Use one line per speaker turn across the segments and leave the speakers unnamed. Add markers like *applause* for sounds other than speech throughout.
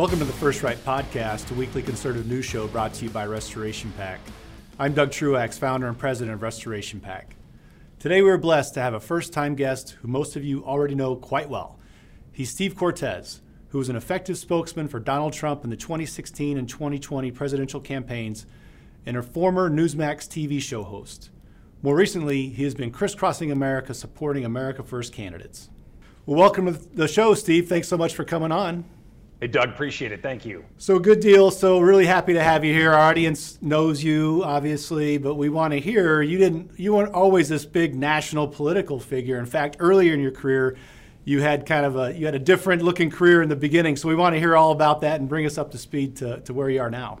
Welcome to the First Right Podcast, a weekly conservative news show brought to you by Restoration PAC. I'm Doug Truax, founder and president of Restoration PAC. Today we are blessed to have a first time guest who most of you already know quite well. He's Steve Cortes, who was an effective spokesman for Donald Trump in the 2016 and 2020 presidential campaigns and a former Newsmax TV show host. More recently, he has been crisscrossing America supporting America First candidates. Well, welcome to the show, Steve. Thanks so much for coming on.
Hey, Doug, appreciate it. Thank you.
So, good deal. So, really happy to have you here. Our audience knows you, obviously, but we want to hear you didn't, you weren't always this big national political figure. In fact, earlier in your career, you had kind of a you had a different looking career in the beginning. So, we want to hear all about that and bring us up to speed to, to where you are now.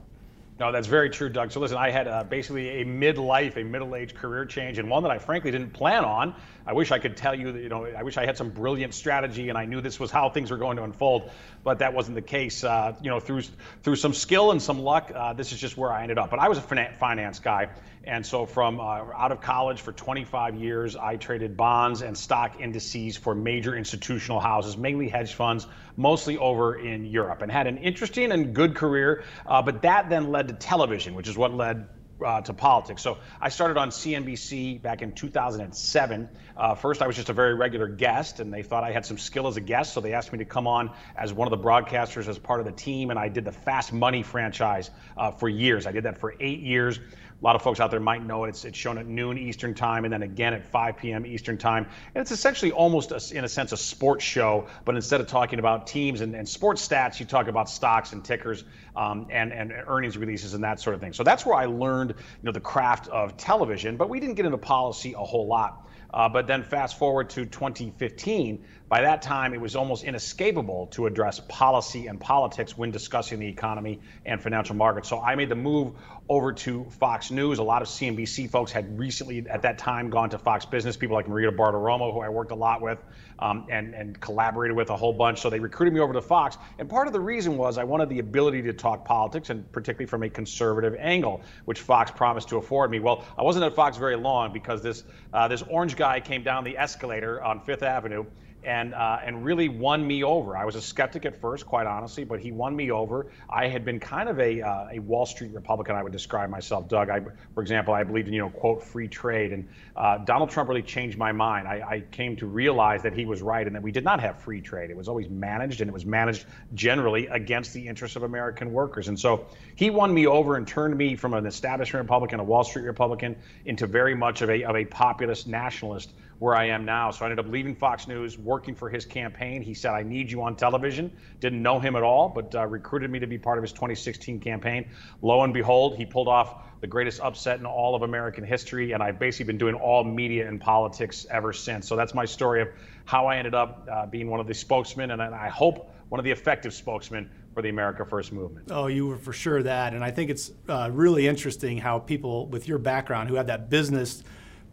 No, that's very true, Doug. So listen, I had uh, basically a midlife, a middle-aged career change, and one that I frankly didn't plan on. I wish I could tell you that, you know, I wish I had some brilliant strategy and I knew this was how things were going to unfold, but that wasn't the case. Uh, you know, through through some skill and some luck, uh, this is just where I ended up. But I was a finance guy, and so from uh, out of college for 25 years, I traded bonds and stock indices for major institutional houses, mainly hedge funds, mostly over in Europe, and had an interesting and good career. Uh, but that then led to television, which is what led uh, to politics. So I started on CNBC back in 2007. Uh, first, I was just a very regular guest, and they thought I had some skill as a guest, so they asked me to come on as one of the broadcasters as part of the team. And I did the Fast Money franchise uh, for years. I did that for eight years. A lot of folks out there might know it. It's, it's shown at noon Eastern time and then again at 5 p.m. Eastern time. And it's essentially almost, a, in a sense, a sports show, but instead of talking about teams and, and sports stats, you talk about stocks and tickers um, and, and earnings releases and that sort of thing. So that's where I learned, you know, the craft of television, but we didn't get into policy a whole lot. Uh, but then fast forward to 2015, by that time it was almost inescapable to address policy and politics when discussing the economy and financial markets. So I made the move over to Fox News. A lot of CNBC folks had recently, at that time, gone to Fox Business. People like Maria Bartiromo, who I worked a lot with um, and, and collaborated with a whole bunch. So they recruited me over to Fox. And part of the reason was I wanted the ability to talk politics, and particularly from a conservative angle, which Fox promised to afford me. Well, I wasn't at Fox very long because this uh, this orange guy came down the escalator on Fifth Avenue and uh, and really won me over. I was a skeptic at first, quite honestly, but he won me over. I had been kind of a uh, a Wall Street Republican. I would describe myself, Doug. I, for example, I believed in you know quote free trade, and uh, Donald Trump really changed my mind. I, I, came to realize that he was right, and that we did not have free trade. It was always managed, and it was managed generally against the interests of American workers. And so he won me over and turned me from an establishment Republican, a Wall Street Republican, into very much of a of a populist nationalist where I am now. So I ended up leaving Fox News, working for his campaign. He said, I need you on television. Didn't know him at all, but uh, recruited me to be part of his 2016 campaign. Lo and behold, he pulled off the greatest upset in all of American history. And I've basically been doing all media and politics ever since. So that's my story of how I ended up uh, being one of the spokesmen, and I hope one of the effective spokesmen for the America First movement.
Oh, you were for sure that. And I think it's uh, really interesting how people with your background who have that business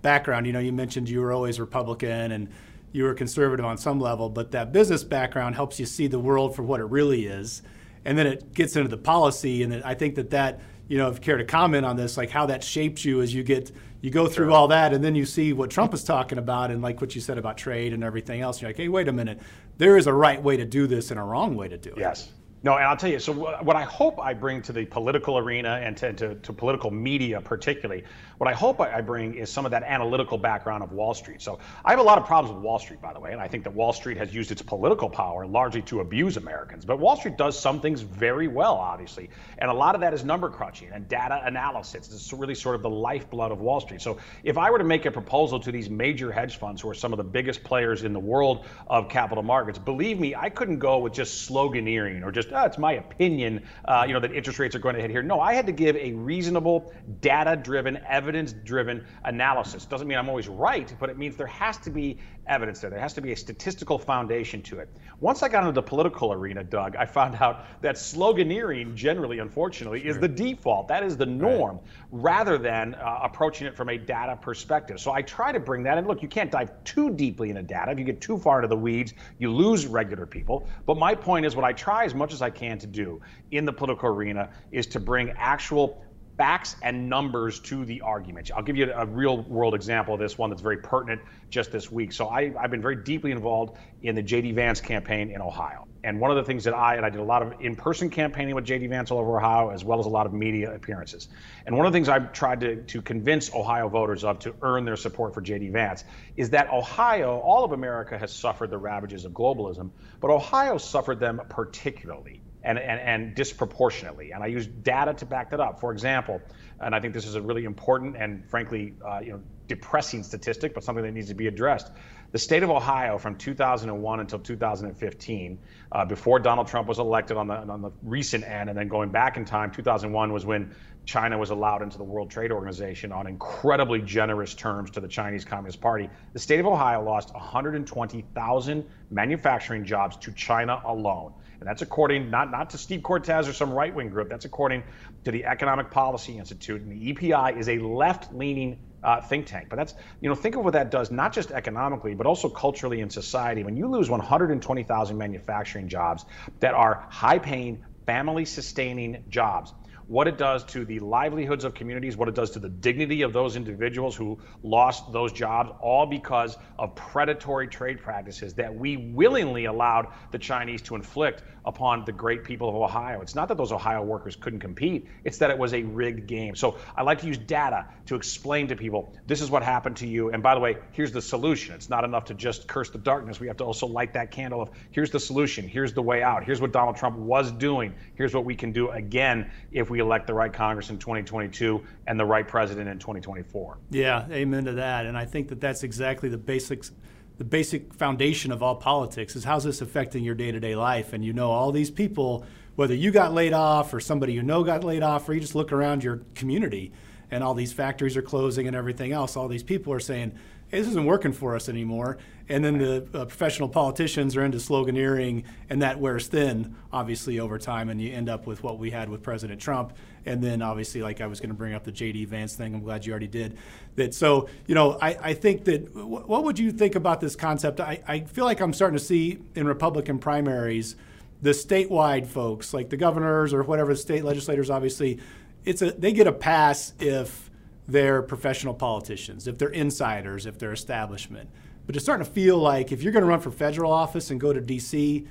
background. You know, you mentioned you were always Republican and you were conservative on some level, but that business background helps you see the world for what it really is. And then it gets into the policy, and I think that that you know, if you care to comment on this, like how that shapes you as you get you go through sure. all that, and then you see what Trump is talking about, and like what you said about trade and everything else. You're like, hey, wait a minute, there is a right way to do this and a wrong way to do it.
Yes. No, and I'll tell you. So, what I hope I bring to the political arena and to, to, to political media, particularly, what I hope I bring is some of that analytical background of Wall Street. So, I have a lot of problems with Wall Street, by the way, and I think that Wall Street has used its political power largely to abuse Americans. But Wall Street does some things very well, obviously, and a lot of that is number crunching and data analysis. It's really sort of the lifeblood of Wall Street. So, if I were to make a proposal to these major hedge funds, who are some of the biggest players in the world of capital markets, believe me, I couldn't go with just sloganeering or just just, oh, it's my opinion, uh, you know, that interest rates are going to hit here. No, I had to give a reasonable, data-driven, evidence-driven analysis. Doesn't mean I'm always right, but it means there has to be evidence there. There has to be a statistical foundation to it. Once I got into the political arena, Doug, I found out that sloganeering generally, unfortunately, sure. is the default. That is the norm, right. rather than uh, approaching it from a data perspective. So I try to bring that in. Look, you can't dive too deeply into data. If you get too far into the weeds, you lose regular people. But my point is, what I try as much as I can to do in the political arena is to bring actual facts and numbers to the argument. I'll give you a real world example of this one that's very pertinent just this week. So I, have been very deeply involved in the J.D. Vance campaign in Ohio. And one of the things that I, and I did a lot of in person campaigning with JD Vance all over Ohio, as well as a lot of media appearances. And one of the things I've tried to, to convince Ohio voters of to earn their support for JD Vance is that Ohio, all of America has suffered the ravages of globalism, but Ohio suffered them particularly. And, and, and, disproportionately. And I use data to back that up. For example, and I think this is a really important and frankly, uh, you know, depressing statistic, but something that needs to be addressed. The state of Ohio from 2001 until 2015, uh, before Donald Trump was elected on the, on the recent end, and then going back in time, 2001 was when China was allowed into the World Trade Organization on incredibly generous terms to the Chinese Communist Party. The state of Ohio lost 120,000 manufacturing jobs to China alone. And that's according not, not to Steve Cortes or some right wing group, that's according to the Economic Policy Institute. And the EPI is a left leaning uh, think tank. But that's, you know, think of what that does, not just economically, but also culturally in society. When you lose 120,000 manufacturing jobs that are high paying, family sustaining jobs, what it does to the livelihoods of communities, what it does to the dignity of those individuals who lost those jobs, all because of predatory trade practices that we willingly allowed the Chinese to inflict upon the great people of Ohio. It's not that those Ohio workers couldn't compete, it's that it was a rigged game. So I like to use data to explain to people this is what happened to you. And by the way, here's the solution. It's not enough to just curse the darkness. We have to also light that candle of here's the solution, here's the way out, here's what Donald Trump was doing, here's what we can do again if we elect the right Congress in 2022 and the right president in 2024.
Yeah, amen to that. And I think that that's exactly the basics the basic foundation of all politics is how's this affecting your day-to-day life and you know all these people whether you got laid off or somebody you know got laid off or you just look around your community and all these factories are closing and everything else all these people are saying hey, this isn't working for us anymore. And then the uh, professional politicians are into sloganeering and that wears thin obviously over time and you end up with what we had with president trump. And then obviously like i was going to bring up the jd vance thing i'm glad you already did. That so you know i, I think that w- what would you think about this concept? I, I feel like i'm starting to see in republican primaries the statewide folks like the governors or whatever state legislators obviously it's a they get a pass if they're professional politicians if they're insiders if they're establishment but it's starting to feel like if you're going to run for federal office and go to DC,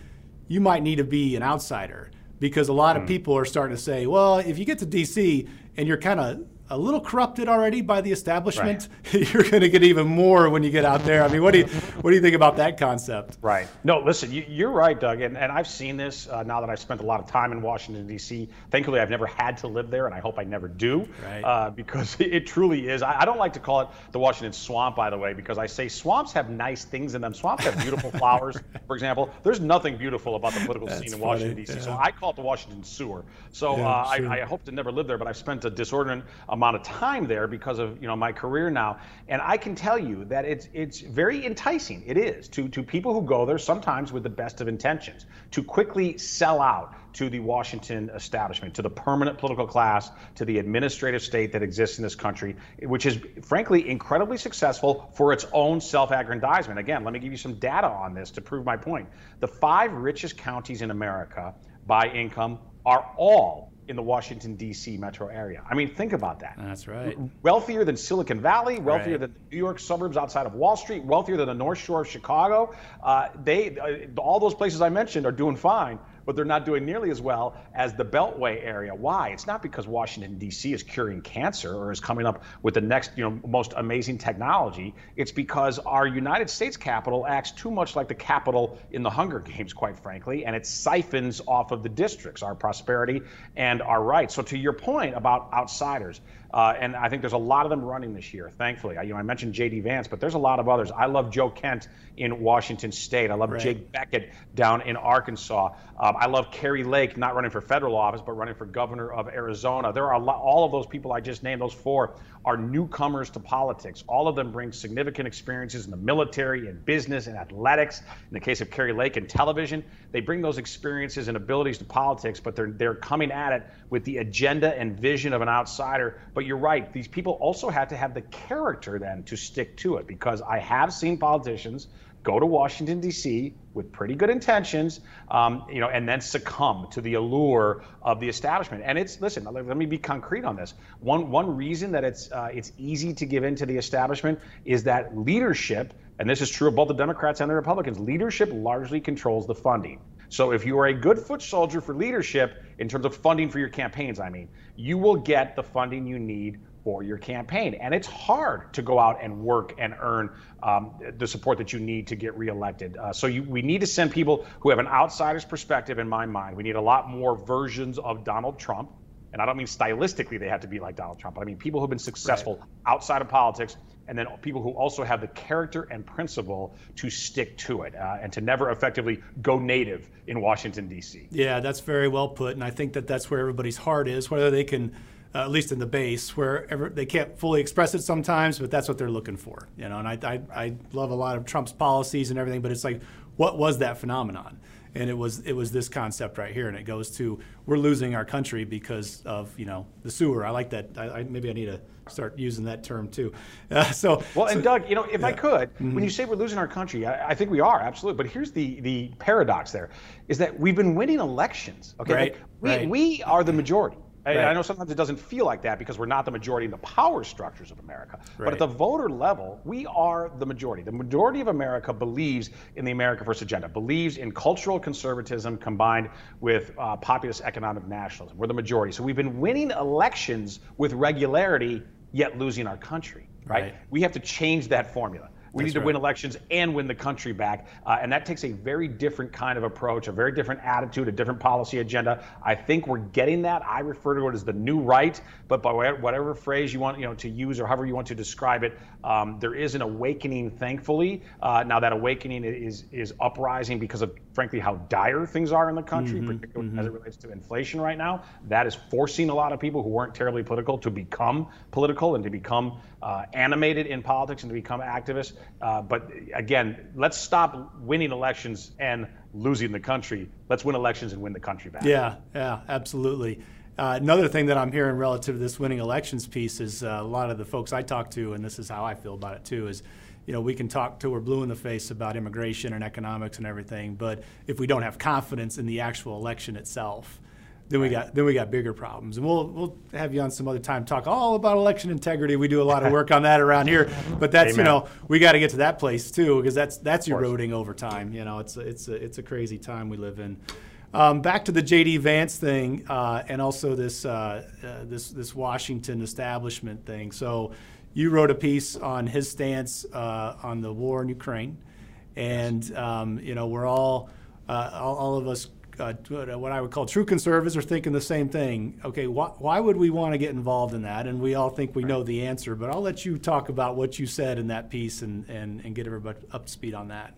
you might need to be an outsider because a lot of hmm. people are starting to say, well, if you get to DC and you're kind of a little corrupted already by the establishment, right. *laughs* you're going to get even more when you get out there. I mean, what do you what do you think about that concept?
Right. No, listen, you, are right, Doug, and, and I've seen this uh, now that I've spent a lot of time in Washington D.C. Thankfully, I've never had to live there, and I hope I never do, right. uh, because *laughs* it truly is. I, I, don't like to call it the Washington swamp, by the way, because I say swamps have nice things in them. Swamps have beautiful *laughs* flowers, for example. There's nothing beautiful about the political That's scene in Washington D.C. Yeah. So I call it the Washington sewer. So yeah, uh, sure. I, I, hope to never live there, but I've spent a disordinate amount of time there because of you know my career now, and I can tell you that it's it's very enticing. It is to to people who go there sometimes with the best of intentions to quickly sell out to the Washington establishment, to the permanent political class, to the administrative state that exists in this country, which is frankly incredibly successful for its own self-aggrandizement. Again, let me give you some data on this to prove my point. The five richest counties in America by income are all in the Washington, D.C. metro area. I mean, think about that.
That's right.
Wealthier than Silicon Valley, wealthier right. than the New York suburbs outside of Wall Street, wealthier than the North Shore of Chicago. Uh, they, uh, all those places I mentioned are doing fine but they're not doing nearly as well as the Beltway area. Why? It's not because Washington D.C. is curing cancer or is coming up with the next, you know, most amazing technology. It's because our United States capital acts too much like the capital in the Hunger Games, quite frankly, and it siphons off of the districts our prosperity and our rights. So to your point about outsiders, uh, and I think there's a lot of them running this year, thankfully. I, you know, I mentioned J.D. Vance, but there's a lot of others. I love Joe Kent in Washington State. I love right. Jake Bequette down in Arkansas. Um, I love Kari Lake, not running for federal office, but running for governor of Arizona. There are lot, all of those people I just named, those four, are newcomers to politics. All of them bring significant experiences in the military and business and athletics. In the case of Kari Lake in television, they bring those experiences and abilities to politics, but they're they're coming at it with the agenda and vision of an outsider. But you're right; these people also have to have the character then to stick to it, because I have seen politicians go to Washington D.C. with pretty good intentions, um, you know, and then succumb to the allure of the establishment. And it's listen, let me be concrete on this. One one reason that it's uh, it's easy to give in to the establishment is that leadership, and this is true of both the Democrats and the Republicans, leadership largely controls the funding. So if you are a good foot soldier for leadership in terms of funding for your campaigns, I mean, you will get the funding you need for your campaign. And it's hard to go out and work and earn um, the support that you need to get reelected. Uh, so you, we need to send people who have an outsider's perspective in my mind. We need a lot more versions of Donald Trump. And I don't mean stylistically they have to be like Donald Trump, but I mean people who've been successful right. outside of politics and then people who also have the character and principle to stick to it uh, and to never effectively go native in Washington, D.C.
Yeah, that's very well put. And I think that that's where everybody's heart is, whether they can uh, at least in the base, where ever, they can't fully express it sometimes, but that's what they're looking for. You know, and I, I, I love a lot of Trump's policies and everything, but it's like, what was that phenomenon? And it was it was this concept right here, and it goes to we're losing our country because of you know the sewer. I like that. I, I maybe I need to start using that term too. *laughs* Uh, so
well,
and
so, Doug, you know, if yeah. I could, mm-hmm. when you say we're losing our country, I, I, think we are absolutely. But here's the the paradox: there is that we've been winning elections. Okay,
right,
like we
right.
we are the majority. Right. I know sometimes it doesn't feel like that because we're not the majority in the power structures of America. Right. But at the voter level, we are the majority. The majority of America believes in the America First agenda, believes in cultural conservatism combined with uh, populist economic nationalism. We're the majority. So we've been winning elections with regularity, yet losing our country. Right? right. We have to change that formula. We That's need to right. win elections and win the country back. Uh, and that takes a very different kind of approach, a very different attitude, a different policy agenda. I think we're getting that. I refer to it as the new right, but by whatever phrase you want you know, to use or however you want to describe it, um, there is an awakening, thankfully. Uh, now, that awakening is, is uprising because of, frankly, how dire things are in the country, mm-hmm, particularly mm-hmm. as it relates to inflation right now. That is forcing a lot of people who weren't terribly political to become political and to become uh, animated in politics and to become activists. Uh, but again, let's stop winning elections and losing the country. Let's win elections and win the country back.
Yeah, yeah, absolutely. Uh, another thing that I'm hearing relative to this winning elections piece is uh, a lot of the folks I talk to, and this is how I feel about it too, is you know we can talk till we're blue in the face about immigration and economics and everything, but if we don't have confidence in the actual election itself, then we got then we got bigger problems, and we'll we'll have you on some other time talk all about election integrity. We do a lot of work on that around here, *laughs* but that's Amen. you know we got to get to that place too because that's that's eroding over time. You know, it's a, it's a, it's a crazy time we live in. Um, back to the JD Vance thing, uh, and also this uh, uh, this this Washington establishment thing. So, you wrote a piece on his stance uh, on the war in Ukraine, and um, you know we're all, uh, all, all of us uh, what I would call true conservatives are thinking the same thing. Okay, wh- why would we want to get involved in that? And we all think we know the answer, but I'll let you talk about what you said in that piece and, and, and get everybody up to speed on that.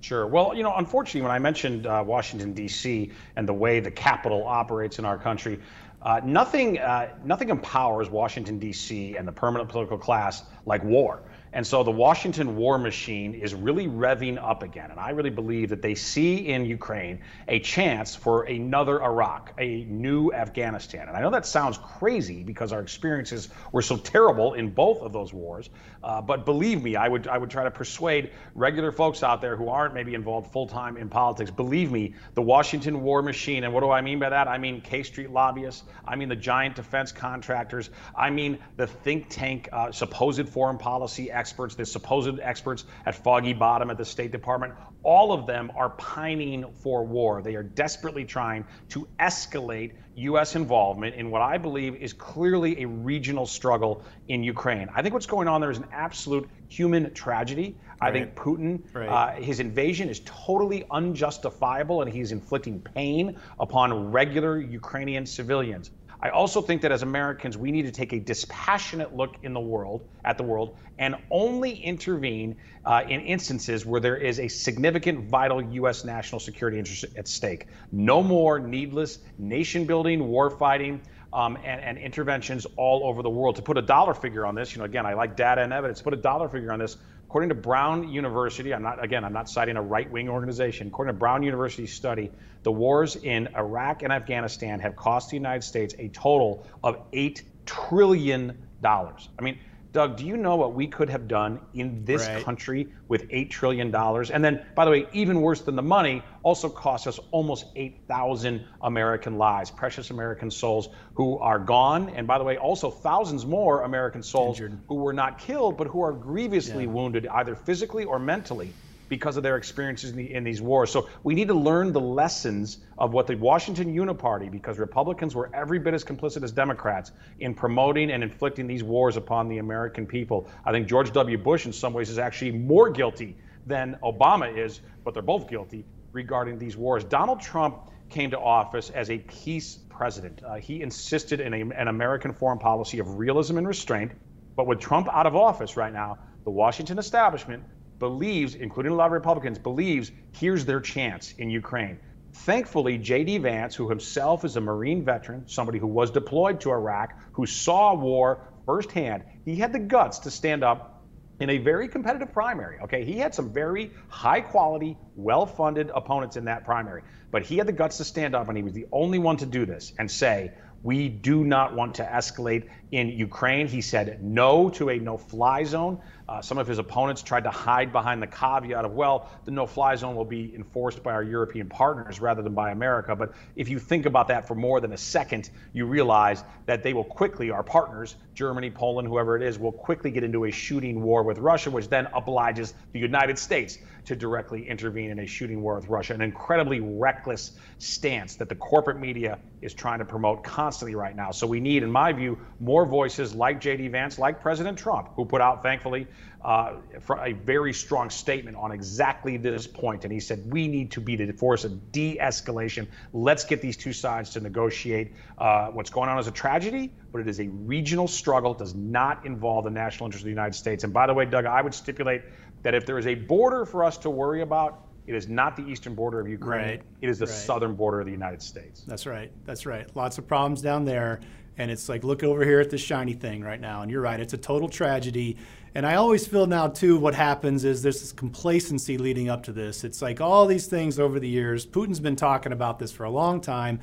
Sure. Well, you know, unfortunately, when I mentioned uh, Washington, D.C., and the way the capital operates in our country, uh, nothing, uh, nothing empowers Washington, D.C. and the permanent political class like war. And so the Washington war machine is really revving up again. And I really believe that they see in Ukraine a chance for another Iraq, a new Afghanistan. And I know that sounds crazy because our experiences were so terrible in both of those wars. Uh, but believe me, I would, I would try to persuade regular folks out there who aren't maybe involved full time in politics. Believe me, the Washington war machine, and what do I mean by that? I mean K Street lobbyists, I mean the giant defense contractors, I mean the think tank uh, supposed foreign policy experts, the supposed experts at Foggy Bottom at the State Department, all of them are pining for war. They are desperately trying to escalate U.S. involvement in what I believe is clearly a regional struggle in Ukraine. I think what's going on there is an absolute human tragedy. Right. I think Putin, right. uh, his invasion is totally unjustifiable and he's inflicting pain upon regular Ukrainian civilians. I also think that as Americans, we need to take a dispassionate look in the world at the world and only intervene uh, in instances where there is a significant, vital U.S. national security interest at stake. No more needless nation-building, war fighting. Um, and, and, interventions all over the world. To put a dollar figure on this, you know, again, I like data and evidence. Put a dollar figure on this, according to Brown University, I'm not again, I'm not citing a right-wing organization. According to Brown University study, the wars in Iraq and Afghanistan have cost the United States a total of $8 trillion. I mean, Doug, do you know what we could have done in this right. country with $8 trillion? And then, by the way, even worse than the money, also cost us almost 8,000 American lives, precious American souls who are gone. And by the way, also thousands more American souls Injured. who were not killed, but who are grievously yeah. wounded, either physically or mentally because of their experiences in, the, in, these wars. So we need to learn the lessons of what the Washington Uniparty, because Republicans were every bit as complicit as Democrats in promoting and inflicting these wars upon the American people. I think George W. Bush, in some ways, is actually more guilty than Obama is, but they're both guilty regarding these wars. Donald Trump came to office as a peace president. Uh, he insisted in a, an American foreign policy of realism and restraint. But with Trump out of office right now, the Washington establishment believes, including a lot of Republicans, believes here's their chance in Ukraine. Thankfully, J.D. Vance, who himself is a Marine veteran, somebody who was deployed to Iraq, who saw war firsthand, he had the guts to stand up in a very competitive primary. Okay, he had some very high quality, well funded opponents in that primary, but he had the guts to stand up, and he was the only one to do this and say, we do not want to escalate in Ukraine. He said no to a no fly zone. Uh, some of his opponents tried to hide behind the caveat of, well, the no fly zone will be enforced by our European partners rather than by America. But if you think about that for more than a second, you realize that they will quickly, our partners, Germany, Poland, whoever it is, will quickly get into a shooting war with Russia, which then obliges the United States to directly intervene in a shooting war with Russia. An incredibly reckless stance that the corporate media is trying to promote constantly right now. So we need, in my view, more voices like J.D. Vance, like President Trump, who put out, thankfully, uh, a very strong statement on exactly this point. And he said, we need to be the force of de escalation. Let's get these two sides to negotiate. Uh, what's going on is a tragedy, but it is a regional struggle. It does not involve the national interest of the United States. And by the way, Doug, I would stipulate that if there is a border for us to worry about, it is not the eastern border of Ukraine. Right. It is the right. southern border of the United States.
That's right. That's right. Lots of problems down there. And it's like, look over here at this shiny thing right now. And you're right, it's a total tragedy. And I always feel now, too, what happens is there's this complacency leading up to this. It's like all these things over the years. Putin's been talking about this for a long time.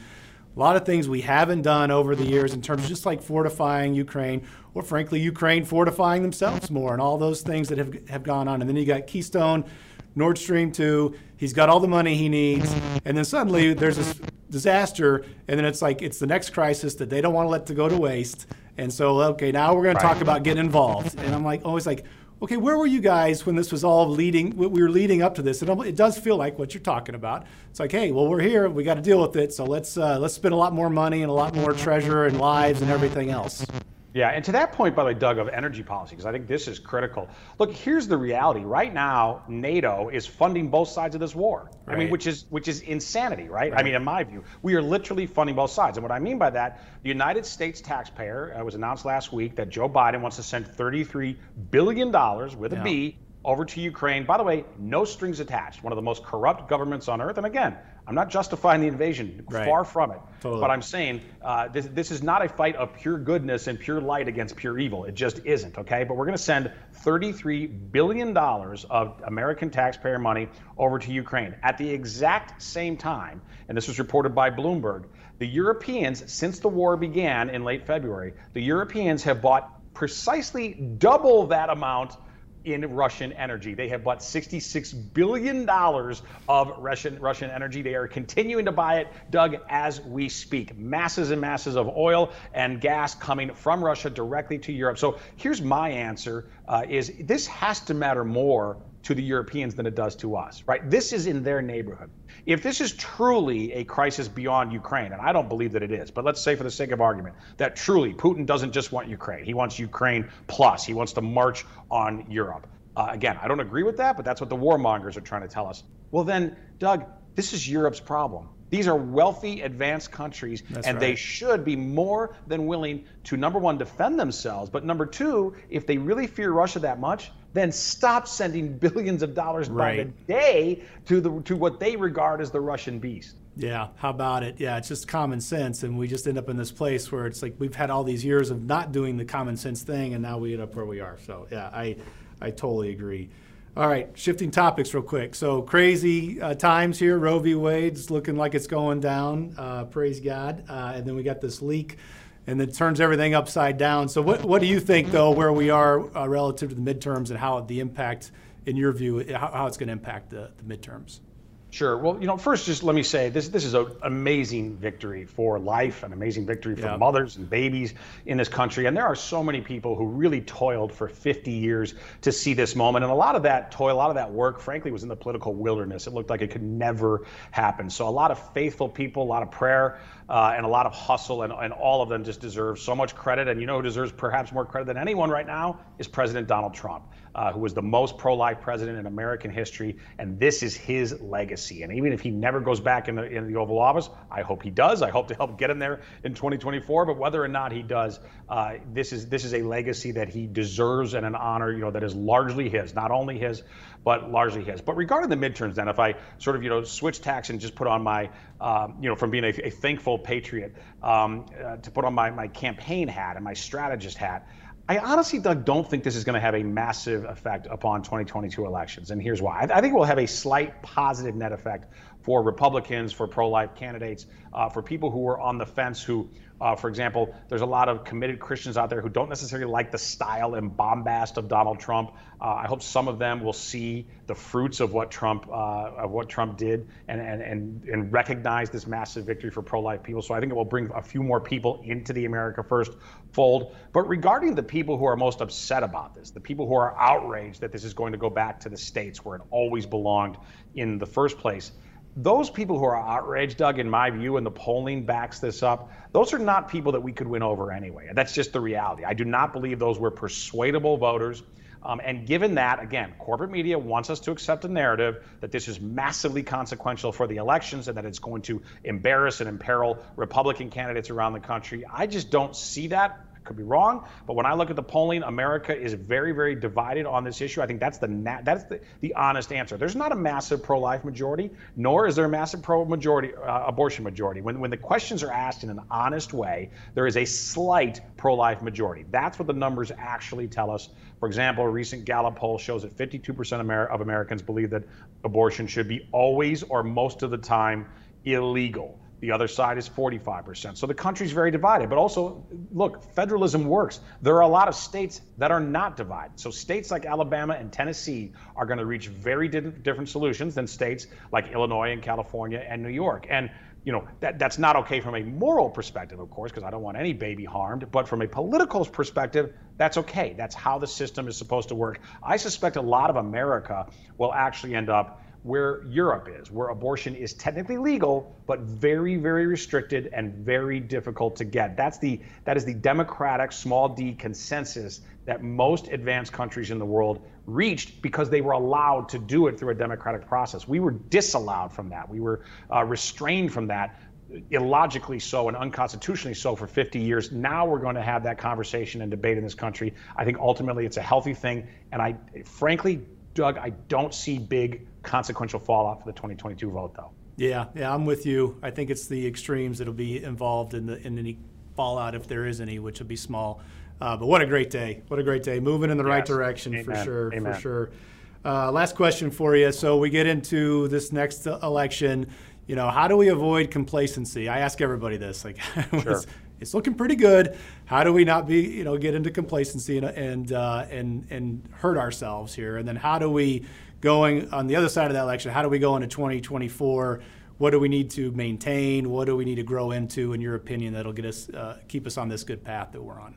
A lot of things we haven't done over the years in terms of just like fortifying Ukraine, or frankly, Ukraine fortifying themselves more, and all those things that have, have gone on. And then you got Keystone, Nord Stream 2. He's got all the money he needs. And then suddenly there's this disaster. And then it's like it's the next crisis that they don't want to let to go to waste. And so, okay, now we're going right. to talk about getting involved. And I'm like, always like, okay, where were you guys when this was all leading? We were leading up to this. It, it does feel like what you're talking about. It's like, hey, well, we're here. We got to deal with it. So let's uh, let's spend a lot more money and a lot more treasure and lives and everything else.
Yeah, and to that point, by the way, Doug, of energy policy, because I think this is critical. Look, here's the reality. Right now, NATO is funding both sides of this war. Right. I mean, which is which is insanity, right? right? I mean, in my view, we are literally funding both sides. And what I mean by that, the United States taxpayer, it was announced last week that Joe Biden wants to send 33 billion dollars with a yeah. B over to Ukraine. By the way, no strings attached. One of the most corrupt governments on earth. And again, I'm not justifying the invasion, right. far from it. Totally. But I'm saying uh, this, this is not a fight of pure goodness and pure light against pure evil. It just isn't, okay? But we're going to send $33 billion of American taxpayer money over to Ukraine. At the exact same time, and this was reported by Bloomberg, the Europeans, since the war began in late February, the Europeans have bought precisely double that amount in Russian energy. They have bought $66 billion of Russian, Russian energy. They are continuing to buy it, Doug, as we speak. Masses and masses of oil and gas coming from Russia directly to Europe. So here's my answer uh, is this has to matter more to the Europeans than it does to us, right? This is in their neighborhood. If this is truly a crisis beyond Ukraine, and I don't believe that it is, but let's say for the sake of argument that truly Putin doesn't just want Ukraine, he wants Ukraine plus, he wants to march on Europe. Uh, again, I don't agree with that, but that's what the warmongers are trying to tell us. Well, then, Doug, this is Europe's problem. These are wealthy, advanced countries, That's and right. they should be more than willing to, number one, defend themselves, but number two, if they really fear Russia that much, then stop sending billions of dollars right. by the day to, the, to what they regard as the Russian beast.
Yeah, how about it? Yeah, it's just common sense, and we just end up in this place where it's like we've had all these years of not doing the common sense thing, and now we end up where we are. So, yeah, I, I totally agree. All right, shifting topics real quick. So crazy uh, times here. Roe v. Wade's looking like it's going down. Uh, praise God. Uh, and then we got this leak, and it turns everything upside down. So what what do you think though, where we are uh, relative to the midterms, and how the impact, in your view, how, how it's going to impact the, the midterms?
Sure. Well, you know, first, just let me say this: this is an amazing victory for life, an amazing victory for yeah. mothers and babies in this country. And there are so many people who really toiled for 50 years to see this moment. And a lot of that toil, a lot of that work, frankly, was in the political wilderness. It looked like it could never happen. So a lot of faithful people, a lot of prayer, uh, and a lot of hustle, and, and all of them just deserve so much credit. And you know who deserves perhaps more credit than anyone right now is President Donald Trump uh, who was the most pro life president in American history. And this is his legacy. And even if he never goes back in the, in the Oval Office, I hope he does. I hope to help get him there in 2024. But whether or not he does, uh, this is this is a legacy that he deserves and an honor, you know, that is largely his, not only his, but largely his. But regarding the midterms, then, if I sort of, you know, switch tacks and just put on my, um, you know, from being a, a thankful patriot um, uh, to put on my, my campaign hat and my strategist hat, I honestly, Doug, don't think this is going to have a massive effect upon 2022 elections. And here's why. I, I think it will have a slight positive net effect for Republicans, for pro life candidates, uh, for people who are on the fence who uh, for example, there's a lot of committed Christians out there who don't necessarily like the style and bombast of Donald Trump. Uh, I hope some of them will see the fruits of what Trump uh, of what Trump did and, and and and recognize this massive victory for pro-life people. So I think it will bring a few more people into the America First fold. But regarding the people who are most upset about this, the people who are outraged that this is going to go back to the states where it always belonged in the first place those people who are outraged, Doug, in my view, and the polling backs this up, those are not people that we could win over anyway. That's just the reality. I do not believe those were persuadable voters. Um, and given that, again, corporate media wants us to accept a narrative that this is massively consequential for the elections and that it's going to embarrass and imperil Republican candidates around the country. I just don't see that could be wrong, but when I look at the polling, America is very, very divided on this issue. I think that's the na- that's the, the honest answer. There's not a massive pro-life majority, nor is there a massive pro-majority uh, abortion majority. When when the questions are asked in an honest way, there is a slight pro-life majority. That's what the numbers actually tell us. For example, a recent Gallup poll shows that 52% of Americans believe that abortion should be always or most of the time illegal. The other side is 45%. So the country's very divided. But also, look, federalism works. There are a lot of states that are not divided. So states like Alabama and Tennessee are going to reach very di- different solutions than states like Illinois and California and New York. And you know that that's not okay from a moral perspective, of course, because I don't want any baby harmed. But from a political perspective, that's okay. That's how the system is supposed to work. I suspect a lot of America will actually end up where Europe is, where abortion is technically legal, but very, very restricted and very difficult to get. That's the that is the democratic small d consensus that most advanced countries in the world reached because they were allowed to do it through a democratic process. We were disallowed from that. We were uh, restrained from that illogically so and unconstitutionally so for 50 years. Now we're going to have that conversation and debate in this country. I think ultimately it's a healthy thing. And I, frankly, Doug, I don't see big consequential fallout for the 2022 vote, though.
Yeah, yeah, I'm with you. I think it's the extremes that'll be involved in the in any fallout if there is any, which will be small. Uh, but what a great day! What a great day! Moving in the yes. right direction Amen. for sure. Amen. For sure. Uh, last question for you. So we get into this next election. You know, how do we avoid complacency? I ask everybody this. Like, *laughs* sure. It's looking pretty good. How do we not be, you know, get into complacency and and uh, and and hurt ourselves here? And then how do we going on the other side of that election, how do we go into 2024? What do we need to maintain? What do we need to grow into, in your opinion, that'll get us uh, keep us on this good path that we're on?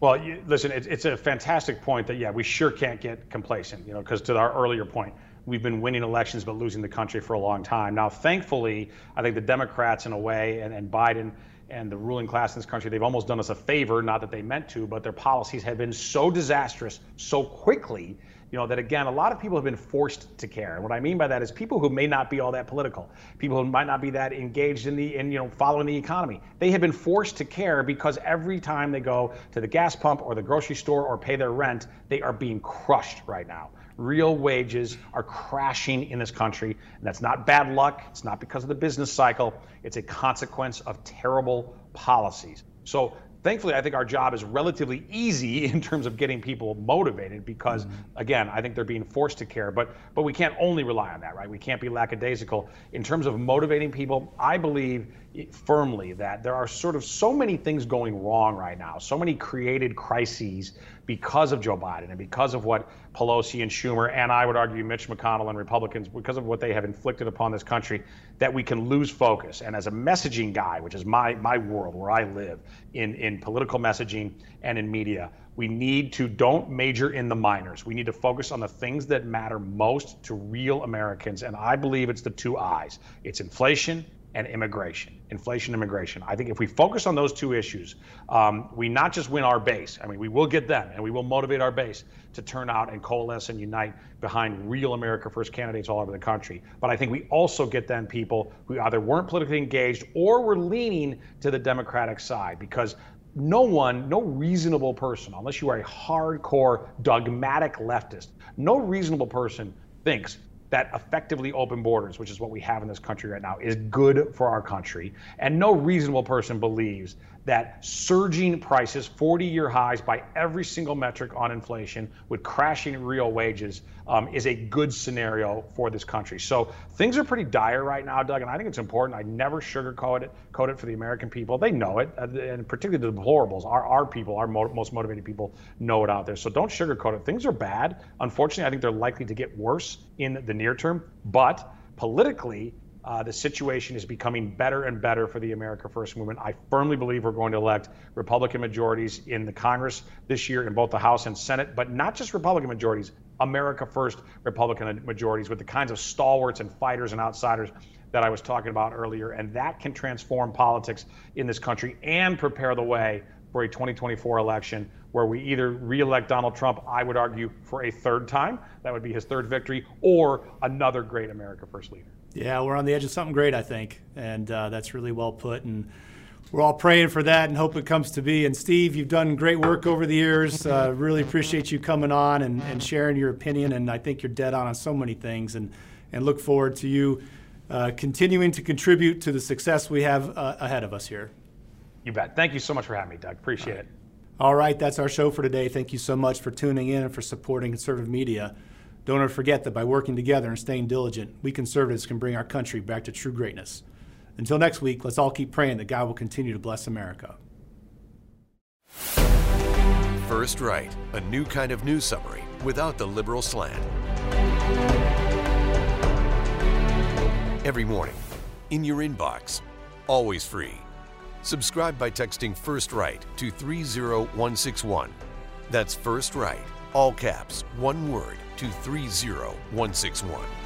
Well, you, listen, it's, it's a fantastic point that yeah, we sure can't get complacent, you know, because to our earlier point, we've been winning elections but losing the country for a long time. Now, thankfully, I think the Democrats, in a way, and, and Biden and the ruling class in this country, they've almost done us a favor, not that they meant to, but their policies have been so disastrous so quickly you know, that again, a lot of people have been forced to care. And what I mean by that is people who may not be all that political, people who might not be that engaged in the, in, you know, following the economy. They have been forced to care because every time they go to the gas pump or the grocery store or pay their rent, they are being crushed right now. Real wages are crashing in this country. And that's not bad luck. It's not because of the business cycle. It's a consequence of terrible policies. So thankfully, I think our job is relatively easy *laughs* in terms of getting people motivated because, mm-hmm. again, I think they're being forced to care. But but we can't only rely on that, right? We can't be lackadaisical in terms of motivating people. I believe firmly that there are sort of so many things going wrong right now, so many created crises because of Joe Biden and because of what Pelosi and Schumer and I would argue Mitch McConnell and Republicans, because of what they have inflicted upon this country, that we can lose focus. And as a messaging guy, which is my my world where I live in in political messaging and in media, we need to don't major in the minors. We need to focus on the things that matter most to real Americans. And I believe it's the two eyes. It's inflation and immigration, inflation, immigration. I think if we focus on those two issues, um, we not just win our base. I mean, we will get them, and we will motivate our base to turn out and coalesce and unite behind real America First candidates all over the country. But I think we also get then people who either weren't politically engaged or were leaning to the Democratic side because no one, no reasonable person, unless you are a hardcore dogmatic leftist, no reasonable person thinks that effectively open borders, which is what we have in this country right now, is good for our country. And no reasonable person believes that surging prices, 40 year highs by every single metric on inflation, with crashing real wages, um, is a good scenario for this country. So things are pretty dire right now, Doug, and I think it's important. I never sugarcoat it, code it for the American people. They know it, uh, and particularly the deplorables. Our, our people, our mo- most motivated people, know it out there. So don't sugarcoat it. Things are bad. Unfortunately, I think they're likely to get worse in the near term, but politically, uh, the situation is becoming better and better for the America First movement. I firmly believe we're going to elect Republican majorities in the Congress this year in both the House and Senate, but not just Republican majorities, America First Republican majorities with the kinds of stalwarts and fighters and outsiders that I was talking about earlier. And that can transform politics in this country and prepare the way for a 2024 election where we either reelect Donald Trump, I would argue, for a third time. That would be his third victory, or another great America First leader.
Yeah, we're on the edge of something great, I think, and uh, that's really well put. And we're all praying for that and hope it comes to be. And Steve, you've done great work over the years. Uh, really appreciate you coming on and, and, sharing your opinion. And I think you're dead on on so many things. And and look forward to you uh, continuing to contribute to the success we have uh, ahead of us here.
You bet. Thank you so much for having me, Doug. Appreciate it.
All right, that's our show for today. Thank you so much for tuning in and for supporting conservative media. Don't ever forget that by working together and staying diligent, we conservatives can bring our country back to true greatness. Until next week, let's all keep praying that God will continue to bless America.
First Right, a new kind of news summary without the liberal slant. Every morning, in your inbox, always free. Subscribe by texting First Right to 30161. That's First Right, all caps, one word to 30161.